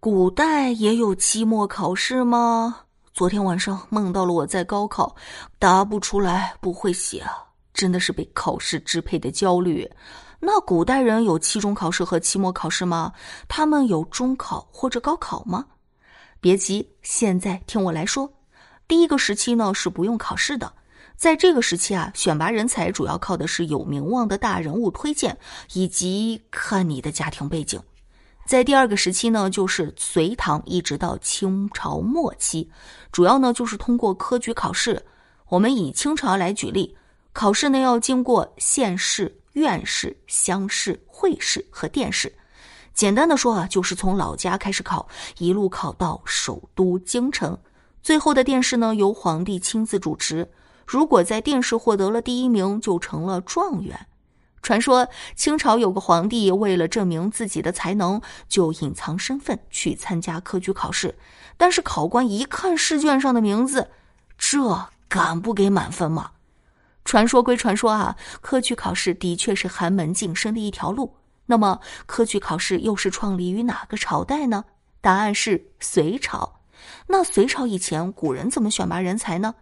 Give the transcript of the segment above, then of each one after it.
古代也有期末考试吗？昨天晚上梦到了我在高考，答不出来，不会写，真的是被考试支配的焦虑。那古代人有期中考试和期末考试吗？他们有中考或者高考吗？别急，现在听我来说。第一个时期呢是不用考试的，在这个时期啊，选拔人才主要靠的是有名望的大人物推荐，以及看你的家庭背景。在第二个时期呢，就是隋唐一直到清朝末期，主要呢就是通过科举考试。我们以清朝来举例，考试呢要经过县试、院试、乡试、会试和殿试。简单的说啊，就是从老家开始考，一路考到首都京城。最后的殿试呢由皇帝亲自主持，如果在殿试获得了第一名，就成了状元。传说清朝有个皇帝为了证明自己的才能，就隐藏身份去参加科举考试。但是考官一看试卷上的名字，这敢不给满分吗？传说归传说啊，科举考试的确是寒门晋升的一条路。那么，科举考试又是创立于哪个朝代呢？答案是隋朝。那隋朝以前，古人怎么选拔人才呢？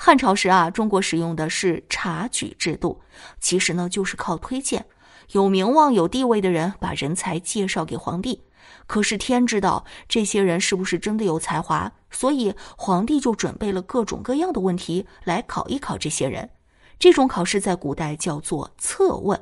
汉朝时啊，中国使用的是察举制度，其实呢就是靠推荐，有名望、有地位的人把人才介绍给皇帝。可是天知道这些人是不是真的有才华，所以皇帝就准备了各种各样的问题来考一考这些人。这种考试在古代叫做测问。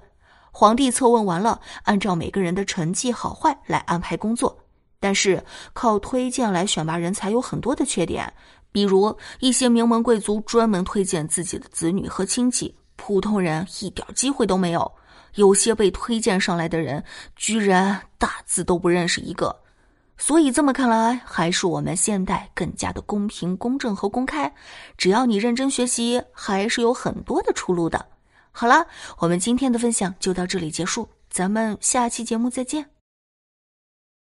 皇帝测问完了，按照每个人的成绩好坏来安排工作。但是靠推荐来选拔人才有很多的缺点。比如一些名门贵族专门推荐自己的子女和亲戚，普通人一点机会都没有。有些被推荐上来的人，居然大字都不认识一个。所以这么看来，还是我们现代更加的公平、公正和公开。只要你认真学习，还是有很多的出路的。好了，我们今天的分享就到这里结束，咱们下期节目再见。